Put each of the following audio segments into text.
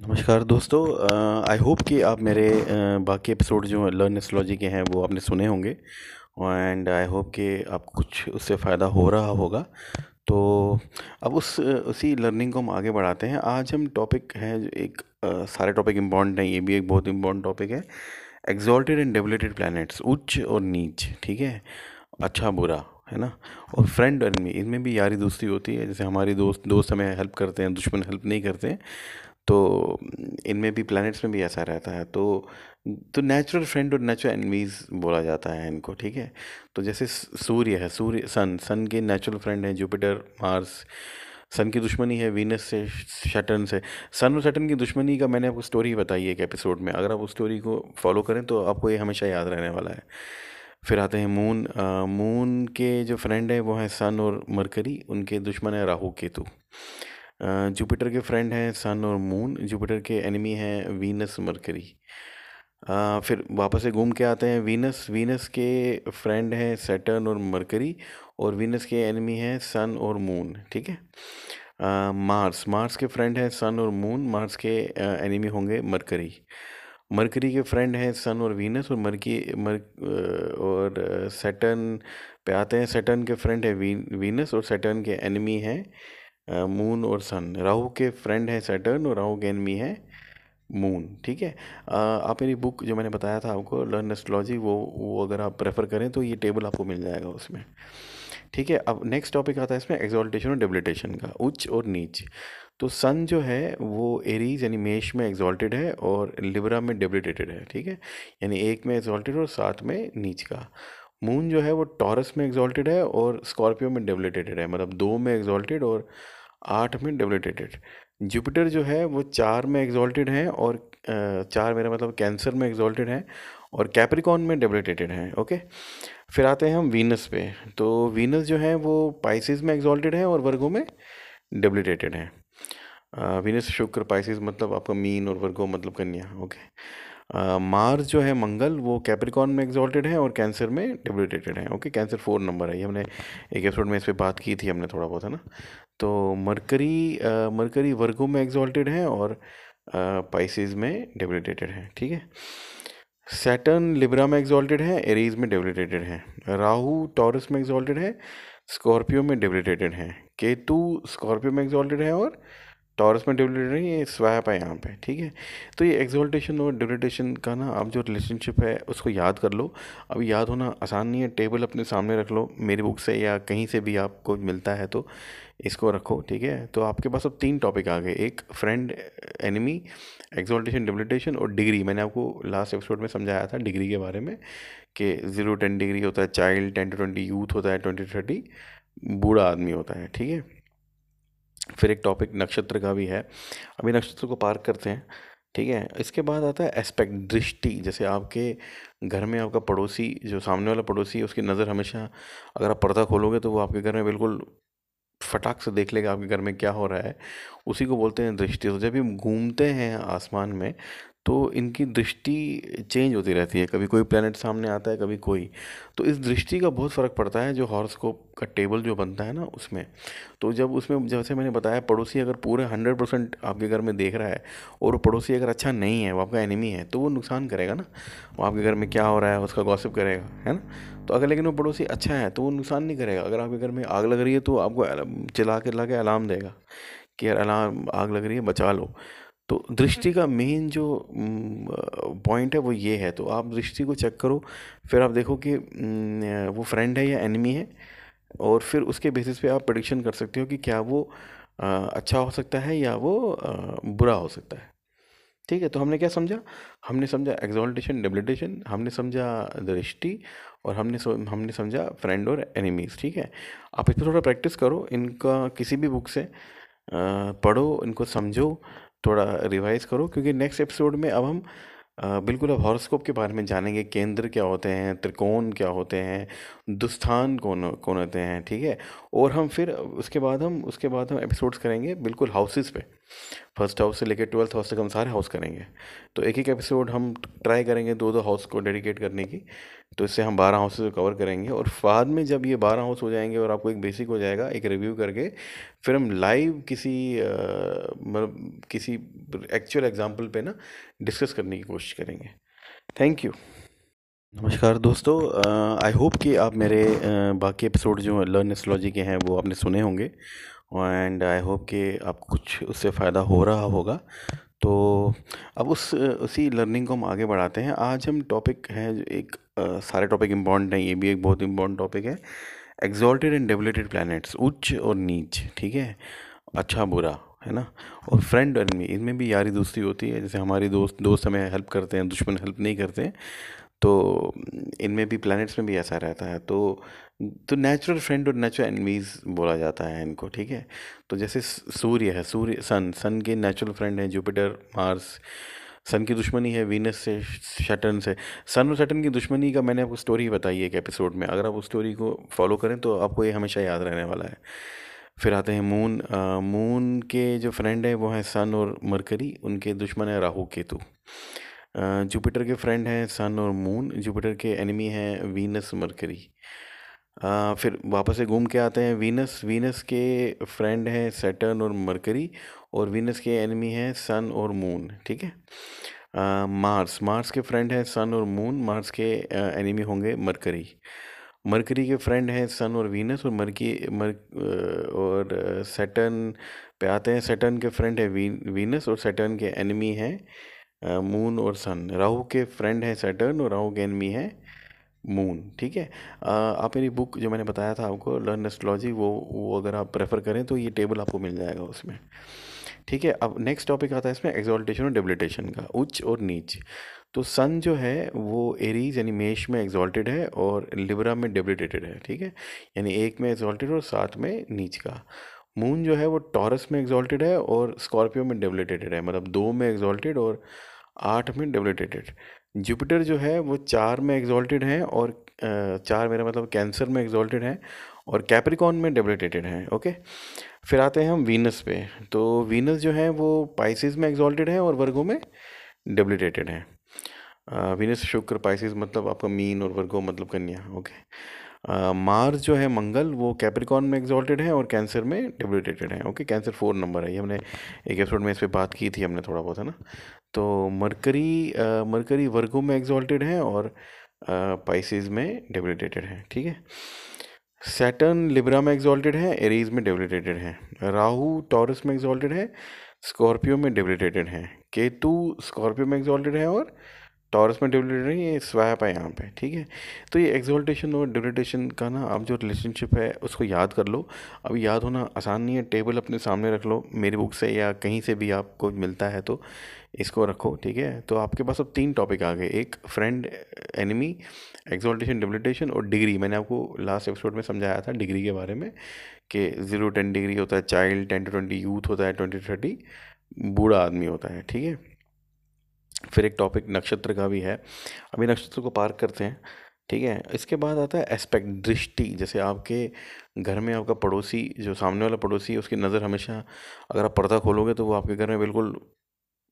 नमस्कार दोस्तों I hope कि आप मेरे बाकी एपिसोड जो लर्न एस्ट्रोलॉजी के हैं वो आपने सुने होंगे। एंड आई होप कि आपको कुछ उससे फ़ायदा हो रहा होगा। तो अब उस उसी लर्निंग को हम आगे बढ़ाते हैं। आज हम टॉपिक है एक अ, सारे टॉपिक इंपॉर्टेंट हैं ये भी एक बहुत इंपॉर्टेंट टॉपिक है। एग्जॉल्टेड एंड डेवलेटेड प्लैनेट्स उच्च और नीच ठीक है? अच्छा बुरा है ना? और फ्रेंड एनमी इनमें भी यारी दोस्ती होती है। जैसे हमारी दोस्त दोस्त हमें हेल्प करते हैं दुश्मन हेल्प नहीं करते। हैं तो इनमें भी प्लैनेट्स में भी ऐसा रहता है। तो तो नेचुरल फ्रेंड और नेचुरल एनमीज बोला जाता है इनको, ठीक है? तो जैसे सूर्य है, सूर्य सन सन के नेचुरल फ्रेंड हैं जुपिटर मार्स सन की दुश्मनी है वीनस से शटन से। सन और शटन की दुश्मनी का मैंने आपको स्टोरी बताई एक एपिसोड में। अगर आप उस स्टोरी को फॉलो करें तो आपको ये हमेशा याद रहने वाला है। फिर आते हैं मून मून के जो फ्रेंड है वो हैं सन और मरकरी उनके दुश्मन है राहु केतु। जुपिटर के फ्रेंड हैं सन और मून जुपिटर के एनिमी हैं वीनस मरकरी फिर वापस से घूम के आते हैं वीनस वीनस के फ्रेंड हैं सेटर्न और मरकरी और वीनस के एनिमी हैं सन और मून ठीक है? मार्स मार्स के फ्रेंड हैं सन और मून मार्स के एनिमी होंगे मरकरी मरकरी के फ्रेंड हैं सन और वीनस और मरकी मर और सेटर्न पे आते हैं सेटर्न के फ्रेंड है वीनस और सेटर्न के एनिमी हैं मून और सन। राहु के फ्रेंड है सैटर्न और राहु के एनमी है मून ठीक है? आप मेरी बुक जो मैंने बताया था आपको लर्न एस्ट्रोलॉजी वो वो अगर आप प्रेफर करें तो ये टेबल आपको मिल जाएगा उसमें, ठीक है? अब नेक्स्ट टॉपिक आता है इसमें एक्जॉल्टेशन और डेबिलिटेशन का, उच्च और नीच। तो सन जो है, वो एरीज यानी मेष में एग्जॉल्टेड है और लिब्रा में डेबिलिटेटेड है, ठीक है? यानी एक में एक्जॉल्टेड और सात में नीच का। मून जो है वो टॉरस में एक्जॉल्टेड है और स्कॉर्पियो में डेबिलिटेटेड है मतलब दो में एक्जॉल्टेड और आठ में डेबिलिटेटेड जुपिटर जो है वो चार में एग्जॉल्टेड है और चार मेरा मतलब कैंसर में एग्जॉल्टेड है और कैप्रिकॉन में डेबिलिटेटेड है ओके फिर आते हैं हम वीनस पे. तो वीनस जो है वो पाइसिस में एग्जॉल्टेड है और वर्गो में डेबिलिटेटेड है. वीनस शुक्र पाइसिस मतलब आपका मीन और वर्गो मतलब कन्या ओके मार्स जो है मंगल, वो कैप्रिकॉन में एग्जॉल्टेड है और कैंसर में डेबिलिटेटेड है। ओके कैंसर फोर नंबर है। ये हमने एक एपिसोड में इस पर बात की थी हमने थोड़ा बहुत, है ना? तो मरकरी मरकरी वर्गो में एग्जॉल्टेड है और पाइसिस में डेबिलिटेटेड है। ठीक है? सैटर्न लिब्रा में एग्जॉल्टेड है एरीज में डेबिलिटेटेड है। राहु टॉरस में एग्जॉल्टेड है स्कॉर्पियो में डेबिलिटेटेड है। केतु स्कॉर्पियो में एग्जॉल्टेड है और टॉरस में डेबिलिटेड है ये स्वैप है यहाँ पे, ठीक है? तो ये एक्सोल्टेशन और डेबिलिटेशन का ना आप जो रिलेशनशिप है, उसको याद कर लो। अभी याद होना आसान नहीं है टेबल अपने सामने रख लो, मेरी बुक से या कहीं से भी आपको मिलता है तो इसको रखो, ठीक है? तो आपके पास अब तीन टॉपिक आ गए, एक फ्रेंड एनिमी एक्सोल्टेशन डेबिलिटेशन और डिग्री मैंने आपको लास्ट एपिसोड में समझाया था डिग्री के बारे में कि ज़ीरो टेन डिग्री होता है child ten to twenty youth होता है ट्वेंटी थर्टी बूढ़ा आदमी होता है, ठीक है? फिर एक टॉपिक नक्षत्र का भी है। अभी नक्षत्र को पार करते हैं, ठीक है? इसके बाद आता है एस्पेक्ट दृष्टि। जैसे आपके घर में आपका पड़ोसी, जो सामने वाला पड़ोसी है, उसकी नज़र हमेशा अगर आप पर्दा खोलोगे तो वो आपके घर में बिल्कुल फटाक से देख लेगा आपके घर में क्या हो रहा है। उसी को बोलते हैं दृष्टि। तो जब भी घूमते हैं आसमान में तो इनकी दृष्टि चेंज होती रहती है। कभी कोई प्लेनेट सामने आता है, कभी कोई। तो इस दृष्टि का बहुत फ़र्क पड़ता है जो हॉरोस्कोप का टेबल जो बनता है ना उसमें। तो जब उसमें, जैसे मैंने बताया, पड़ोसी अगर पूरे हंड्रेड परसेंट आपके घर में देख रहा है और पड़ोसी अगर अच्छा नहीं है, वो आपका एनिमी है तो वो नुकसान करेगा ना। वो आपके घर में क्या हो रहा है, उसका गॉसिप करेगा, है ना? तो अगर लेकिन वो पड़ोसी अच्छा है तो वो नुकसान नहीं करेगा। अगर आपके घर में आग लग रही है तो आपको चिल्ला के ला के अलार्म देगा कि यार अलार्म आग लग रही है, बचा लो। तो दृष्टि का मेन जो पॉइंट है वो ये है। तो आप दृष्टि को चेक करो, फिर आप देखो कि वो फ्रेंड है या एनिमी है, और फिर उसके बेसिस पे आप प्रडिक्शन कर सकते हो कि क्या वो अच्छा हो सकता है या वो बुरा हो सकता है। ठीक है तो हमने क्या समझा? हमने समझा एग्जॉल्टेशन डेबिलिटेशन हमने समझा दृष्टि, और हमने हमने समझा फ्रेंड और एनिमीज ठीक है? आप इस पर थोड़ा प्रैक्टिस करो, इनका किसी भी बुक से पढ़ो, इनको समझो थोड़ा रिवाइज करो, क्योंकि नेक्स्ट एपिसोड में अब हम बिल्कुल अब हॉरोस्कोप के बारे में जानेंगे, केंद्र क्या होते हैं, त्रिकोण क्या होते हैं, दुस्थान कौन कौन होते हैं, ठीक है? और हम फिर उसके बाद हम, उसके बाद हम एपिसोड्स करेंगे बिल्कुल हाउसेस पे। फ़र्स्ट हाउस से लेकर ट्वेल्थ हाउस तक हम सारे हाउस करेंगे। तो एक एक एपिसोड हम ट्राई करेंगे दो दो हाउस को डेडिकेट करने की। तो इससे हम बारह हाउस कवर करेंगे और बाद में जब ये बारह हाउस हो जाएँगे और आपको एक बेसिक हो जाएगा, एक रिव्यू करके, फिर हम लाइव किसी मतलब किसी एक्चुअल एग्ज़ाम्पल पे ना डिस्कस करने की कोशिश करेंगे। थैंक यू नमस्कार दोस्तों आई होप कि आप मेरे बाकी एपिसोड जो लर्न एस्ट्रोलॉजी के हैं, वो आपने सुने होंगे। एंड आई होप कि आपको कुछ उससे फ़ायदा हो रहा होगा। तो अब उस उसी लर्निंग को हम आगे बढ़ाते हैं। आज हम टॉपिक है एक uh, सारे टॉपिक इंपॉर्टेंट हैं ये भी एक बहुत इंपॉर्टेंट टॉपिक है। एग्जॉल्टेड एंड डेवलेटेड प्लैनेट्स उच्च और नीच ठीक है? अच्छा बुरा है ना? और फ्रेंड एनमी इनमें भी यारी दोस्ती होती है। जैसे हमारी दोस्त दोस्त हमें हेल्प करते हैं दुश्मन हेल्प नहीं करते। तो इनमें भी प्लैनेट्स में भी ऐसा रहता है। तो तो नेचुरल फ्रेंड और नेचुरल एनमीज बोला जाता है इनको, ठीक है? तो जैसे सूर्य है, सूर्य सन सन के नेचुरल फ्रेंड हैं जुपिटर मार्स सन की दुश्मनी है वीनस से शटन से। सन और शटन की दुश्मनी का मैंने आपको स्टोरी बताई है एक एपिसोड में। अगर आप उस स्टोरी को फॉलो करें तो आपको ये हमेशा याद रहने वाला है। फिर आते हैं मून मून के जो फ्रेंड है वो हैं सन और मरकरी उनके दुश्मन है राहु केतु। जुपिटर के फ्रेंड हैं सन और मून जुपिटर के एनिमी हैं वीनस मरकरी। फिर वापस से घूम के आते हैं वीनस। वीनस के फ्रेंड हैं सेटर्न और मरकरी और वीनस के एनिमी हैं सन और मून ठीक है? मार्स। मार्स के फ्रेंड हैं सन और मून मार्स के एनिमी होंगे मरकरी। मरकरी के फ्रेंड हैं सन और वीनस और मरकी मर और सेटर्न पे आते हैं। सेटर्न के फ्रेंड है वी, वीनस और सेटर्न के एनिमी हैं मून और सन राहु के फ्रेंड हैं सैटर्न और राहु के एनमी है मून ठीक है? आप मेरी बुक जो मैंने बताया था आपको लर्न एस्ट्रोलॉजी वो वो अगर आप प्रेफर करें तो ये टेबल आपको मिल जाएगा उसमें। ठीक है? अब नेक्स्ट टॉपिक आता है इसमें एक्जॉल्टेशन और डेबिलिटेशन का, उच्च और नीच। तो सन जो है, वो एरीज यानी मेष में एग्जॉल्टेड है और लिब्रा में डेबिलिटेटेड है, ठीक है? यानी एक में एग्जॉल्टेड और सात में नीच का। मून जो है, वो टॉरस में एग्जॉल्टेड है और स्कॉर्पियो में डेबिलिटेटेड है मतलब दो में एग्जॉल्टेड और आठ में डेबिलिटेटेड जुपिटर जो है, वो चार में एग्जॉल्टेड है और चार मेरा मतलब कैंसर में एग्जॉल्टेड है और कैप्रिकॉन में डेबिलिटेटेड है ओके फिर आते हैं हम वीनस पे। तो वीनस जो है, वो पाइसिस में एग्जॉल्टेड है और वर्गो में डेबिलिटेटेड है। वीनस शुक्र पाइसिस मतलब आपका मीन और वर्गो मतलब कन्या ओके मार्स जो है मंगल, वो कैप्रिकॉन में एग्जॉल्टेड है और कैंसर में डेबिलिटेटेड है ओके कैंसर फोर नंबर है। ये हमने एक एपिसोड में इस पर बात की थी, हमने थोड़ा बहुत, है ना? तो मरकरी मरकरी वर्गो में एग्जॉल्टेड है और पाइसिस में डेबिलिटेटेड है, ठीक है? सैटर्न लिब्रा में एग्जॉल्टेड है एरीज में डेबिलिटेटेड है राहु टॉरस में एग्जॉल्टेड है स्कॉर्पियो में डेबिलिटेटेड है केतु स्कॉर्पियो में एग्जॉल्टेड है और टॉरस में डेबिलिटेड है, ये स्वैप है यहाँ पे, ठीक है? तो ये एग्जॉल्टेशन और डेबिलिटेशन का ना, आप जो रिलेशनशिप है, उसको याद कर लो। अब याद होना आसान नहीं है टेबल अपने सामने रख लो, मेरी बुक से या कहीं से भी आपको मिलता है तो। इसको रखो, ठीक है? तो आपके पास अब तीन टॉपिक आ गए। एक फ्रेंड एनिमी एक्जोल्टेशन डेबिलिटेशन और डिग्री मैंने आपको लास्ट एपिसोड में समझाया था डिग्री के बारे में कि ज़ीरो टेन डिग्री होता है child ten to twenty youth होता है ट्वेंटी थर्टी बूढ़ा आदमी होता है, ठीक है? फिर एक टॉपिक नक्षत्र का भी है। अभी नक्षत्र को पार करते हैं, ठीक है? इसके बाद आता है एस्पेक्ट दृष्टि। जैसे आपके घर में आपका पड़ोसी, जो सामने वाला पड़ोसी है, उसकी नज़र हमेशा अगर आप पर्दा खोलोगे तो वो आपके घर में बिल्कुल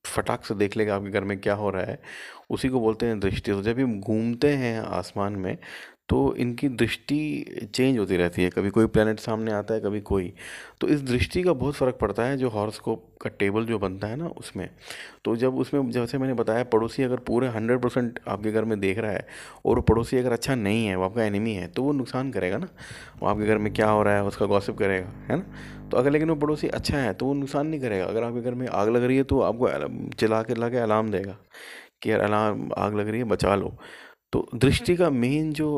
फटाक से देख लेगा आपके घर में क्या हो रहा है। उसी को बोलते हैं दृष्टि। तो जब हम घूमते हैं आसमान में तो इनकी दृष्टि चेंज होती रहती है। कभी कोई प्लानट सामने आता है, कभी कोई। तो इस दृष्टि का बहुत फ़र्क पड़ता है जो हॉरोस्कोप का टेबल जो बनता है ना उसमें। तो जब उसमें, जैसे मैंने बताया, पड़ोसी अगर पूरे हंड्रेड परसेंट आपके घर में देख रहा है और वो पड़ोसी अगर अच्छा नहीं है, वो आपका एनिमी है तो वो नुकसान करेगा ना। वो आपके घर में क्या हो रहा है, उसका गॉसिप करेगा, है ना? तो अगर लेकिन वो पड़ोसी अच्छा है तो वो नुकसान नहीं करेगा। अगर आपके घर में आग लग रही है तो आपको चिल्ला के ला के अलार्म देगा कि यार अलार्म, आग लग रही है, बचा लो। तो दृष्टि का मेन जो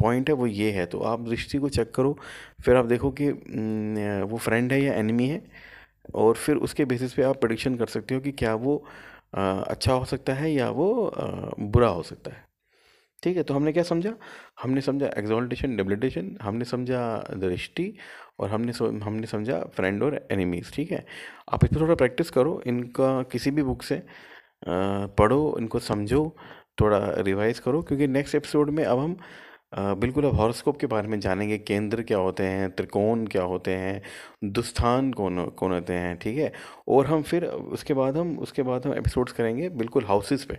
पॉइंट है, वो ये है। तो आप दृष्टि को चेक करो, फिर आप देखो कि वो फ्रेंड है या एनिमी है, और फिर उसके बेसिस पे आप प्रडिक्शन कर सकते हो कि क्या वो अच्छा हो सकता है या वो बुरा हो सकता है। ठीक है तो हमने क्या समझा? हमने समझा एक्जॉल्टेशन डेबिलिटेशन हमने समझा दृष्टि और हमने हमने समझा फ्रेंड और एनिमीज़ ठीक है? आप इस पर थोड़ा प्रैक्टिस करो, इनका किसी भी बुक से पढ़ो, इनको समझो, थोड़ा रिवाइज करो, क्योंकि नेक्स्ट एपिसोड में अब हम बिल्कुल अब हॉरोस्कोप के बारे में जानेंगे, केंद्र क्या होते हैं, त्रिकोण क्या होते हैं, दुस्थान कौन कौन होते हैं, ठीक है? और हम फिर उसके बाद हम, उसके बाद हम एपिसोड्स करेंगे बिल्कुल हाउसेस पे।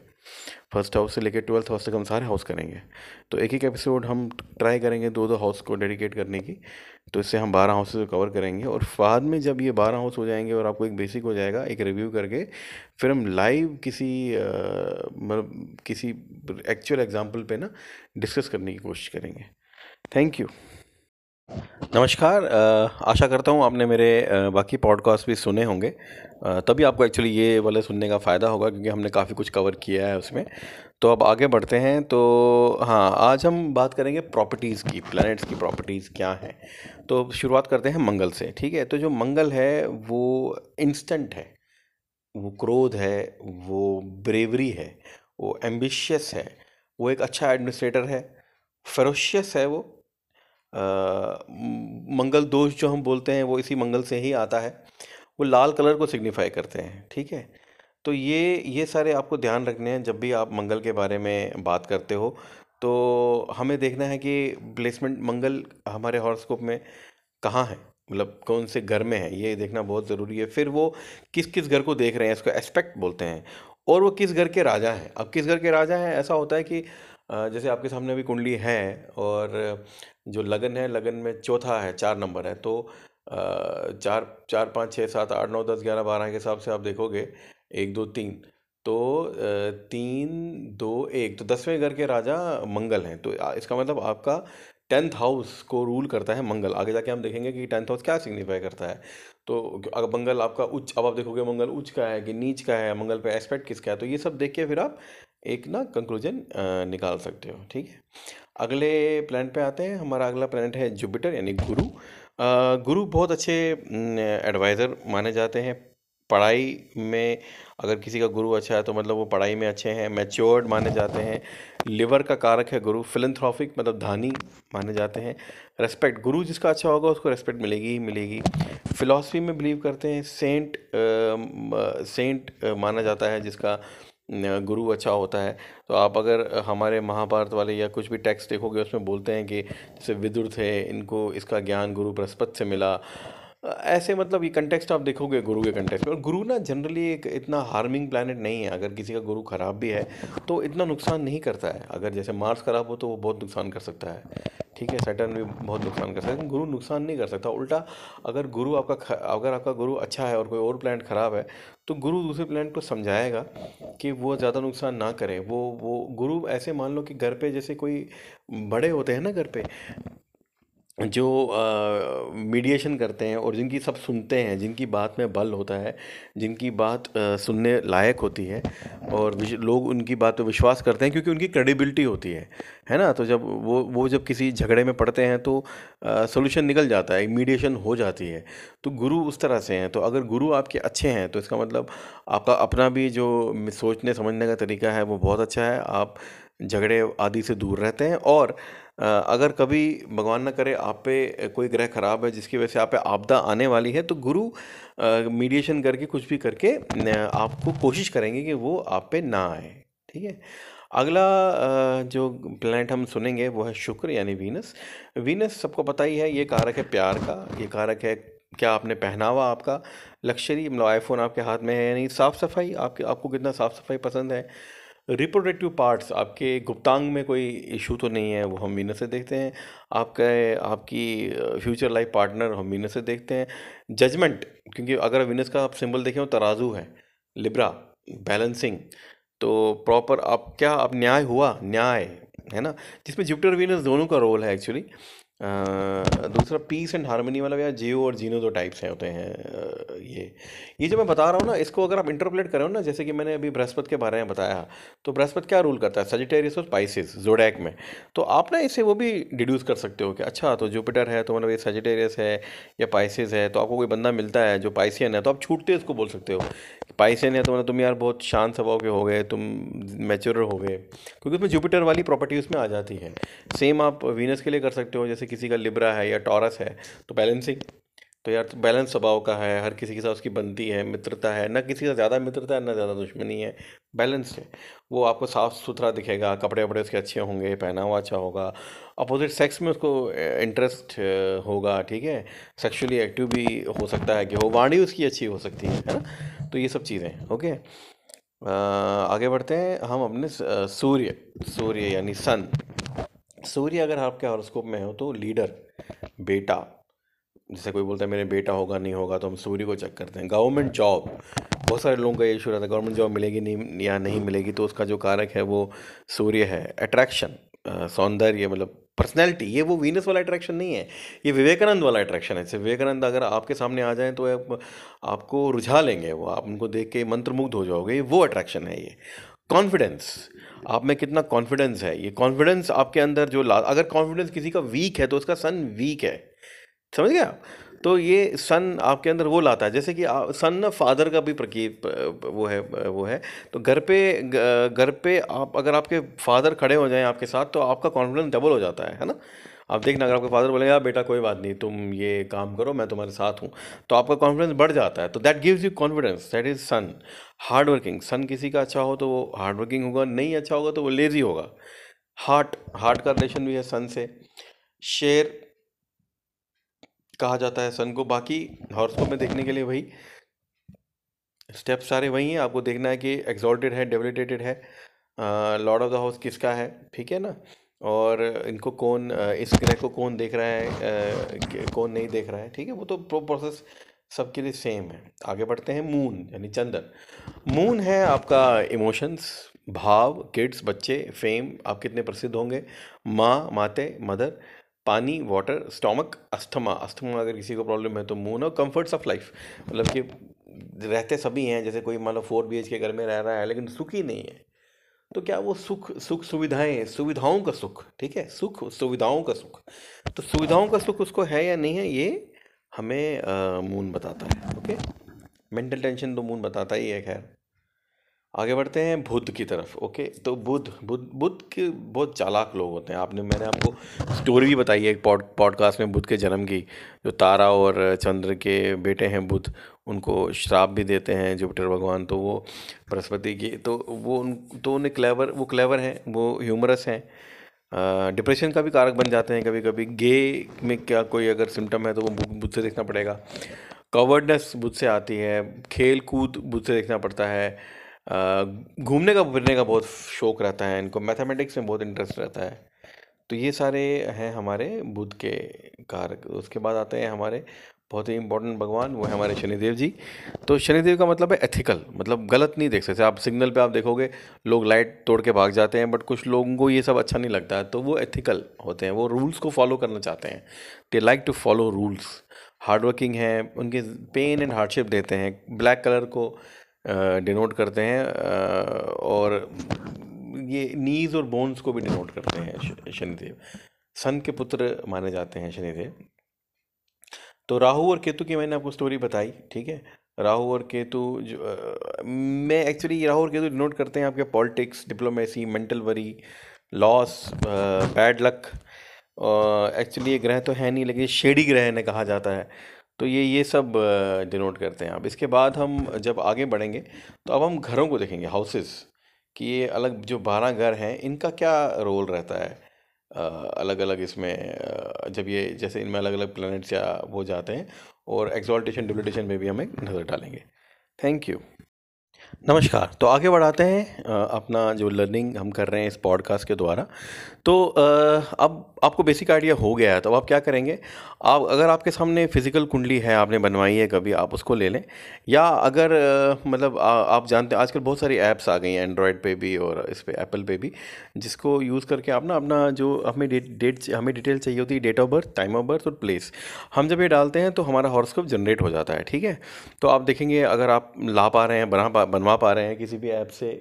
फ़र्स्ट हाउस से लेकर ट्वेल्थ हाउस तक हम सारे हाउस करेंगे। तो एक एक एपिसोड हम ट्राई करेंगे दो दो हाउस को डेडिकेट करने की। तो इससे हम बारह हाउसेज को कवर करेंगे और बाद में जब ये बारह हाउस हो जाएँगे और आपको एक बेसिक हो जाएगा, एक रिव्यू करके, फिर हम लाइव किसी मतलब किसी एक्चुअल एग्ज़ाम्पल पे ना डिस्कस करने की कोशिश करेंगे। थैंक यू नमस्कार आशा करता हूँ आपने मेरे बाकी पॉडकास्ट भी सुने होंगे। तभी आपको एक्चुअली ये वाले सुनने का फ़ायदा होगा क्योंकि हमने काफ़ी कुछ कवर किया है उसमें। तो अब आगे बढ़ते हैं तो हाँ आज हम बात करेंगे प्रॉपर्टीज़ की प्लैनेट्स की प्रॉपर्टीज़ क्या हैं। तो शुरुआत करते हैं मंगल से, ठीक है? तो जो मंगल है, वो इंस्टेंट है, वो क्रोध है, वो ब्रेवरी है, वो एम्बिशियस है, वो एक अच्छा एडमिनिस्ट्रेटर है फरोशियस है वो मंगल दोष जो हम बोलते हैं, वो इसी मंगल से ही आता है। वो लाल कलर को सिग्निफाई करते हैं, ठीक है? तो ये ये सारे आपको ध्यान रखने हैं जब भी आप मंगल के बारे में बात करते हो। तो हमें देखना है कि प्लेसमेंट मंगल हमारे हॉरोस्कोप में कहाँ है? मतलब कौन से घर में है? ये देखना बहुत ज़रूरी है। फिर वो किस किस घर को देख रहे हैं, इसको एस्पेक्ट बोलते हैं। और वो किस घर के राजा हैं? अब किस घर के राजा हैं? ऐसा होता है कि जैसे आपके सामने अभी कुंडली है और जो लगन है, लगन में चौथा है, चार नंबर है तो चार चार, पाँच, छः, सात, आठ, नौ, दस, ग्यारह, बारह के हिसाब से आप देखोगे, एक, दो, तीन तो तीन, दो, एक तो दसवें घर के राजा मंगल हैं तो इसका मतलब आपका टेंथ हाउस को रूल करता है मंगल, आगे जाके हम देखेंगे कि टेंथ हाउस क्या सिग्निफाई करता है। तो अगर मंगल आपका उच्च, अब आप देखोगे मंगल उच्च का है कि नीच का है, मंगल पे एस्पेक्ट किसका है तो ये सब देख के फिर आप एक ना कंक्लूजन निकाल सकते हो, ठीक है? अगले प्लानट पे आते हैं, हमारा अगला प्लानट है जुपिटर यानी गुरु। गुरु बहुत अच्छे एडवाइज़र माने जाते हैं। पढ़ाई में अगर किसी का गुरु अच्छा है तो मतलब वो पढ़ाई में अच्छे हैं मैच्योर्ड माने जाते हैं। लिवर का कारक है गुरु फिलंथ्रॉफिक मतलब धानी माने जाते हैं। रेस्पेक्ट गुरु जिसका अच्छा होगा उसको रेस्पेक्ट मिलेगी ही मिलेगी। फिलॉसफी में बिलीव करते हैं सेंट आ, सेंट आ, माना जाता है जिसका गुरु अच्छा होता है। तो आप अगर हमारे महाभारत वाले या कुछ भी टेक्स्ट देखोगे उसमें बोलते हैं कि जैसे विदुर थे इनको इसका ज्ञान गुरु बृहस्पति से मिला। ऐसे मतलब ये कंटेक्स्ट आप देखोगे गुरु के कंटेक्स्ट में और गुरु ना जनरली एक इतना हार्मिंग प्लानट नहीं है। अगर किसी का गुरु खराब भी है तो इतना नुकसान नहीं करता है। अगर जैसे मार्स खराब हो तो वो बहुत नुकसान कर सकता है। ठीक है सैटर्न भी बहुत नुकसान कर सकता है। गुरु नुकसान नहीं कर सकता। उल्टा, अगर गुरु आपका अगर आपका गुरु अच्छा है और कोई और प्लानट ख़राब है तो गुरु दूसरे प्लानट को समझाएगा कि वो ज़्यादा नुकसान ना करे। वो वो गुरु ऐसे मान लो कि घर पे जैसे कोई बड़े होते हैं ना घर पे जो मीडिएशन करते हैं और जिनकी सब सुनते हैं जिनकी बात में बल होता है जिनकी बात आ, सुनने लायक होती है और लोग उनकी बात पर विश्वास करते हैं क्योंकि उनकी क्रेडिबिलिटी होती है है ना? तो जब वो वो जब किसी झगड़े में पड़ते हैं तो सोल्यूशन निकल जाता है मीडिएशन हो जाती है। तो गुरु उस तरह से हैं। तो अगर गुरु आपके अच्छे हैं तो इसका मतलब आपका अपना भी जो सोचने समझने का तरीका है वो बहुत अच्छा है। आप झगड़े आदि से दूर रहते हैं और अगर कभी भगवान ना करे, आप पे कोई ग्रह खराब है, जिसकी वजह से आप पे आपदा आने वाली है तो गुरु मीडिएशन करके, कुछ भी करके आपको कोशिश करेंगे कि वो आप पे ना आए, ठीक है? अगला जो प्लैनेट हम सुनेंगे, वो है शुक्र, यानी वीनस। वीनस, सबको पता ही है, ये कारक है प्यार का, ये कारक है क्या आपने पहनावा आपका? लक्ष्यरी मतलब आईफोन आपके हाथ में है या नहीं? साफ़ सफ़ाई, आपके, आपको कितना साफ़ सफ़ाई पसंद है? रिप्रोडक्टिव पार्ट्स आपके गुप्तांग में कोई इशू तो नहीं है, वो हम मीनस से देखते हैं। आपका, आपकी फ्यूचर लाइफ पार्टनर हम वीनस से देखते हैं। जजमेंट क्योंकि अगर वीनस का आप सिंबल देखें तराजू है लिब्रा बैलेंसिंग तो प्रॉपर आप, क्या अब न्याय हुआ? न्याय, है ना? जिसमें जुपिटर वीनस दोनों का रोल है एक्चुअली दूसरा पीस एंड हारमोनी वाला भैया जियो और जीनो दो टाइप्स हैं, होते हैं ये। ये जो मैं बता रहा हूँ ना, इसको अगर आप इंटरप्लेट करो ना, जैसे कि मैंने अभी बृहस्पति के बारे में बताया तो बृहस्पति क्या रूल करता है? सजिटेरियस और स्पाइसिस जोडैक में। तो आप ना इसे वो भी डिड्यूस कर सकते हो कि अच्छा तो जुपिटर है तो मतलब ये सजिटेरियस है, या पाइसिस है तो आपको कोई बंदा मिलता है जो पाइसियन है तो आप छूटते उसको बोल सकते हो पाइसियन है तो मतलब तुम यार बहुत शांत स्वभाव के हो गए, तुम मैच्योर हो गए। क्योंकि उसमें जुपिटर वाली प्रॉपर्टी उसमें आ जाती है। सेम आप वीनस के लिए कर सकते हो, जैसे किसी का लिब्रा है या टॉरस है तो बैलेंसिंग तो यार बैलेंस स्वभाव का है, हर किसी के साथ उसकी बनती है, मित्रता है, ना किसी का ज़्यादा मित्रता है, ना ज़्यादा दुश्मनी है बैलेंस है। वो आपको साफ़ सुथरा दिखेगा, कपड़े वपड़े उसके अच्छे होंगे, पहनावा अच्छा होगा अपोजिट सेक्स में उसको इंटरेस्ट होगा, ठीक है? सेक्सुअली एक्टिव भी हो सकता है कि हो, वाणी उसकी अच्छी हो सकती है है ना? तो ये सब चीज़ें ओके आगे बढ़ते हैं, हम अपने सूर्य सूर्य यानी सन सूर्य अगर आपके हॉरोस्कोप में हो तो लीडर बेटा जैसे कोई बोलता है मेरे बेटा होगा नहीं होगा तो हम सूर्य को चेक करते हैं। गवर्नमेंट जॉब बहुत सारे लोगों का ये इशू रहता है गवर्नमेंट जॉब मिलेगी नहीं या नहीं मिलेगी तो उसका जो कारक है वो सूर्य है। अट्रैक्शन सौंदर्य मतलब पर्सनैलिटी ये वो वीनस वाला अट्रैक्शन नहीं है ये विवेकानंद वाला अट्रैक्शन है। जैसे विवेकानंद अगर आपके सामने आ जाएँ तो आप, आपको रुझा लेंगे वो आप उनको देख के मंत्रमुग्ध हो जाओगे वो अट्रैक्शन है ये। कॉन्फिडेंस आप में कितना कॉन्फिडेंस है? ये कॉन्फिडेंस आपके अंदर जो ला अगर कॉन्फिडेंस किसी का वीक है तो उसका सन वीक है। समझ गया तो ये सन आपके अंदर वो लाता है, जैसे कि सन ना फादर का भी प्रकीप वो है वो है। तो घर पे घर पे आप, अगर आपके फादर खड़े हो जाएँ आपके साथ तो आपका कॉन्फिडेंस डबल हो जाता है है ना? आप देखना अगर आपके फादर बोले यार बेटा, कोई बात नहीं, तुम ये काम करो, मैं तुम्हारे साथ हूँ। तो आपका कॉन्फिडेंस बढ़ जाता है। तो that gives you confidence that is sun hard working sun किसी का अच्छा हो तो वो हार्ड वर्किंग होगा, नहीं अच्छा होगा तो वो लेज़ी होगा। हार्ट हार्ट का रिलेशन भी है सन से। शेर कहा जाता है सन को। बाकी हॉर्सकोप में देखने के लिए वही। स्टेप्स सारे वही हैं। आपको देखना है कि एक्सॉल्टेड है डेबिलिटेटेड है। लॉर्ड ऑफ़ द हाउस किसका है? ठीक है ना? और इनको कौन इस ग्रह को कौन देख रहा है कौन नहीं देख रहा है, ठीक है? वो तो प्रोसेस सबके लिए सेम है। आगे बढ़ते हैं मून यानी चंदन। मून है आपका इमोशंस भाव किड्स बच्चे फेम आप कितने प्रसिद्ध होंगे? माँ, माते मदर पानी वाटर स्टोमक अस्थमा अस्थमा अगर किसी को प्रॉब्लम है तो मून और कम्फर्ट्स ऑफ़ लाइफ मतलब कि रहते सभी हैं, जैसे कोई मान लो फोर बी के घर में रह रहा है, लेकिन सुखी नहीं है। तो क्या वो सुख सुख सुविधाएँ, सुविधाओं का सुख, ठीक है? सुख, सुविधाओं का सुख। तो सुविधाओं का सुख उसको है या नहीं है, ये हमें मून बताता है, ओके? मेंटल टेंशन तो मून बताता ही है, खैर। आगे बढ़ते हैं, बुद्ध की तरफ़, ओके? तो बुद्ध बुद्ध बुद्ध के बहुत चालाक लोग होते हैं। आपने, मैंने आपको स्टोरी भी बताई है एक पॉड पॉडकास्ट में बुद्ध के जन्म की, जो तारा और चंद्र के बेटे हैं बुद्ध। उनको श्राप भी देते हैं जुपिटर भगवान तो वो बृहस्पति की तो वो उन तो उन्हें क्लेवर वो क्लेवर हैं, वो ह्यूमरस हैं। डिप्रेशन का भी कारक बन जाते हैं कभी कभी गे में क्या कोई अगर सिम्टम है तो वो बुद्ध से देखना पड़ेगा। कवर्डनेस बुद्ध से आती है खेल कूद बुद्ध से देखना पड़ता है। घूमने का, फिरने का बहुत शौक रहता है, इनको मैथमेटिक्स में बहुत इंटरेस्ट रहता है। तो ये सारे हैं हमारे बुद्ध के कारक। उसके बाद आते हैं हमारे बहुत ही इंपॉर्टेंट भगवान, वो है हमारे शनिदेव जी। तो शनिदेव का मतलब है एथिकल मतलब गलत नहीं देख सकते। आप सिग्नल पे आप देखोगे, लोग लाइट तोड़ के भाग जाते हैं बट कुछ लोगों को ये सब अच्छा नहीं लगता। है तो वो एथिकल होते हैं, वो रूल्स को फॉलो करना चाहते हैं। They like to follow rules hard working है, उनके पेन एंड हार्डशिप देते हैं। ब्लैक कलर को डिनोट करते हैं और ये नीज और बोन्स को भी डिनोट करते हैं शनिदेव। सन के पुत्र माने जाते हैं शनिदेव। तो राहु और केतु की मैंने आपको स्टोरी बताई ठीक है? राहु और केतु जो आ, मैं एक्चुअली राहु और केतु डिनोट करते हैं आपके politics diplomacy mental worry loss bad luck actually ये ग्रह तो है नहीं लेकिन शेडी ग्रह ने कहा जाता है। तो ये ये सब डिनोट करते हैं अब इसके बाद हम जब आगे बढ़ेंगे तो अब हम घरों को देखेंगे हाउसेस कि ये अलग जो बारह घर हैं इनका क्या रोल रहता है? अलग अलग इसमें जब ये जैसे इनमें अलग अलग प्लानट्स या वो जाते हैं और एक्सॉल्टेशन डिप्लिटेशन में भी हम एक नज़र डालेंगे। थैंक यू नमस्कार। तो आगे बढ़ाते हैं अपना जो लर्निंग हम कर रहे हैं इस पॉडकास्ट के द्वारा। तो अब आपको बेसिक आइडिया हो गया है तो आप क्या करेंगे? आप अगर आपके सामने फ़िज़िकल कुंडली है आपने बनवाई है कभी आप उसको ले लें। या अगर मतलब आ, आप जानते हैं आजकल बहुत सारी ऐप्स आ गई हैं एंड्रॉयड पे भी और इस पर एप्पल पे भी जिसको यूज़ करके आप ना अपना जो हमें डेट डेट हमें डिटेल चाहिए होती है date of birth time of birth और प्लेस हम जब ये डालते हैं तो हमारा हॉर्स्कोप जनरेट हो जाता है ठीक है? तो आप देखेंगे अगर आप ला पा रहे हैं बना पा बनवा पा रहे हैं किसी भी ऐप से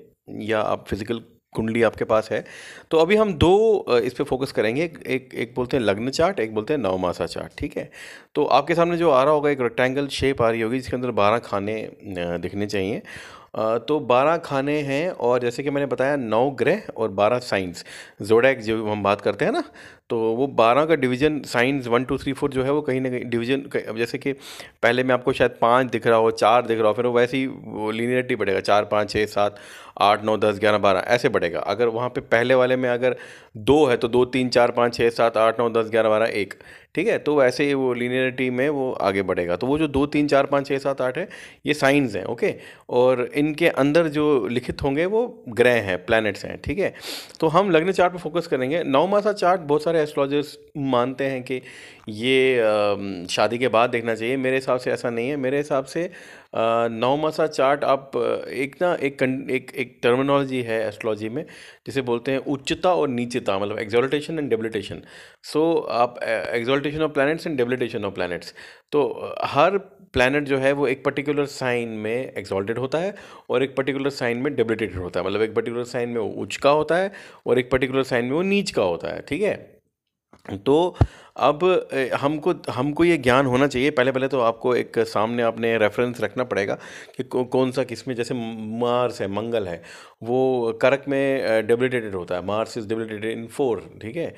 या आप फ़िज़िकल कुंडली आपके पास है। तो अभी हम दो इस पर फोकस करेंगे। एक एक, एक बोलते हैं लग्न चार्ट एक बोलते हैं नवमासा चार्ट ठीक है? तो आपके सामने जो आ रहा होगा एक रेक्टेंगल शेप आ रही होगी जिसके अंदर बारह खाने दिखने चाहिए। तो बारह खाने हैं और जैसे कि मैंने बताया नौ ग्रह और बारह साइंस। जोडैक जो हम बात करते हैं ना तो वो बारह का division signs one two three four जो है वो कहीं ना कहीं डिवीज़न अब जैसे कि पहले में आपको शायद पाँच दिख रहा हो, चार दिख रहा हो, फिर वो वैसे ही वो लीनियरिटी बढ़ेगा, चार, पाँच छः सात, आठ, नौ, दस, ग्यारह, बारह, ऐसे बढ़ेगा। अगर वहाँ पे पहले वाले में अगर दो है तो दो, तीन, चार, पाँच छः सात, आठ, नौ, दस, ग्यारह, बारह, एक, ठीक है? तो वैसे ही वो लीनियरिटी में वो आगे बढ़ेगा। तो वो जो दो, तीन, चार, पाँच छः सात, आठ है, ये साइंस हैं ओके और इनके अंदर जो लिखित होंगे वो ग्रह हैं प्लैनेट्स हैं, ठीक है? तो हम लग्न चार्ट पर फोकस करेंगे। नौ मासा चार्ट बहुत सारे एस्ट्रोलॉजर्स मानते हैं कि ये शादी के बाद देखना चाहिए। मेरे हिसाब से ऐसा नहीं है। मेरे हिसाब से नौ मासा चार्ट आप, एक ना, एक एक एक टर्मिनोलॉजी है एस्ट्रोलॉजी में, जिसे बोलते हैं उच्चता और नीचता मतलब एक्जोल्टेशन एंड डेबिलिटेशन सो आप exaltation of planets and debilitation of planets तो हर प्लैनेट जो है, वो एक पर्टिकुलर साइन में एक्सॉल्टेड होता है और एक पर्टिकुलर साइन में डेबिलिटेटेड होता है। मतलब एक पर्टिकुलर साइन में वो उच्च का होता है और एक पर्टिकुलर साइन में वो नीच का होता है। ठीक है? तो अब हमको हमको ये ज्ञान होना चाहिए। पहले पहले तो आपको एक सामने आपने रेफरेंस रखना पड़ेगा कि कौन सा किसमें, जैसे मार्स है, मंगल है, वो करक में डेबिलिटेटेड होता है। Mars is debilitated in four ठीक है?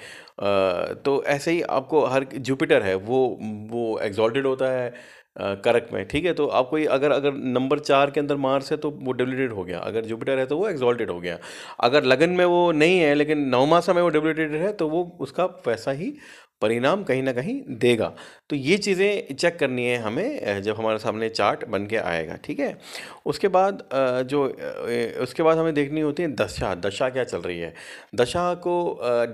तो ऐसे ही आपको हर जुपिटर है, वो वो एग्जॉल्टेड होता है करक में, ठीक है? तो आपको अगर अगर नंबर चार के अंदर मार्स है तो वो डेबलेटेड हो गया, अगर जुपिटर है तो वो एग्जॉल्टेड हो गया। अगर लगन में वो नहीं है, लेकिन नवमासा में वो डेबलेटेड है तो वो उसका वैसा ही परिणाम कहीं ना कहीं देगा। तो ये चीज़ें चेक करनी है हमें जब हमारे सामने चार्ट बन के आएगा, ठीक है? उसके बाद जो उसके बाद हमें देखनी होती है दशा। दशा क्या चल रही है? दशा को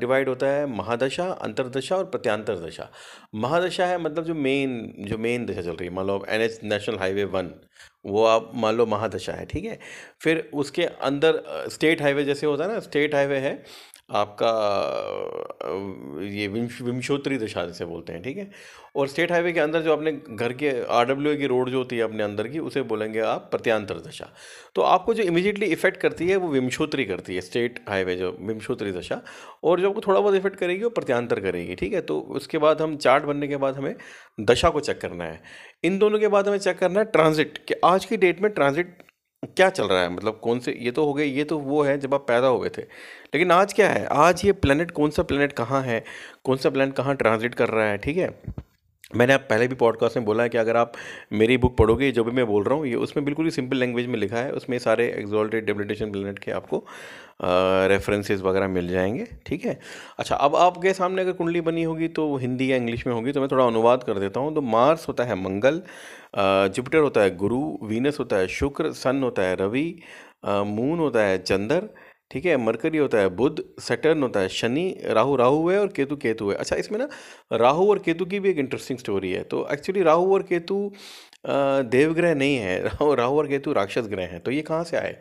डिवाइड होता है महादशा, अंतरदशा और प्रत्यांतर दशा। महादशा है मतलब जो मेन जो मेन दशा चल रही है। मान लो N H national highway one वो आप मान लो महादशा है, ठीक है? फिर उसके अंदर स्टेट हाईवे जैसे होता है ना स्टेट हाईवे है आपका ये विंश, विंशोत्तरी दशा जिसे बोलते हैं, ठीक है? और स्टेट हाईवे के अंदर जो अपने घर के आर डब्ल्यू की रोड जो होती है अपने अंदर की, उसे बोलेंगे आप प्रत्यांतर दशा। तो आपको जो इमीडिएटली इफ़ेक्ट करती है, वो विंशोत्तरी करती है, स्टेट हाईवे जो, विंशोत्तरी दशा। और जो आपको थोड़ा बहुत इफ़ेक्ट करेगी, वो प्रत्यांतर करेगी, ठीक है? तो उसके बाद हम चार्ट बनने के बाद हमें दशा को चेक करना है। इन दोनों के बाद हमें चेक करना है ट्रांजिट कि आज की डेट में ट्रांजिट क्या चल रहा है? मतलब कौन से, ये तो हो गए ये तो वो है जब आप पैदा हुए थे। लेकिन आज क्या है? आज ये प्लेनेट कौन सा प्लेनेट कहाँ है? कौन सा प्लेनेट कहाँ ट्रांजिट कर रहा है? ठीक है? मैंने आप पहले भी पॉडकास्ट में बोला है कि अगर आप मेरी बुक पढ़ोगे, जो भी मैं बोल रहा हूँ, ये उसमें बिल्कुल ही सिंपल लैंग्वेज में लिखा है। उसमें सारे एक्जॉल्टेड डेबिलिटेशन प्लेनेट के आपको रेफरेंसेस वगैरह मिल जाएँगे। ठीक है? अच्छा अब आपके सामने अगर कुंडली बनी होगी तो हिंदी या इंग्लिश में होगी तो मैं थोड़ा अनुवाद कर देता हूँ। तो मार्स होता है मंगल जुपिटर होता है गुरु वीनस होता है शुक्र सन होता है रवि मून होता है चंद्र ठीक है, मरकरी होता है, बुध, सटर्न होता है, शनि, राहु राहु है और केतु केतु है अच्छा इसमें ना राहु और केतु की भी एक इंटरेस्टिंग स्टोरी है। तो एक्चुअली राहु और केतु देवग्रह नहीं है, राहु राहु और केतु राक्षस ग्रह हैं। तो ये कहाँ से आए?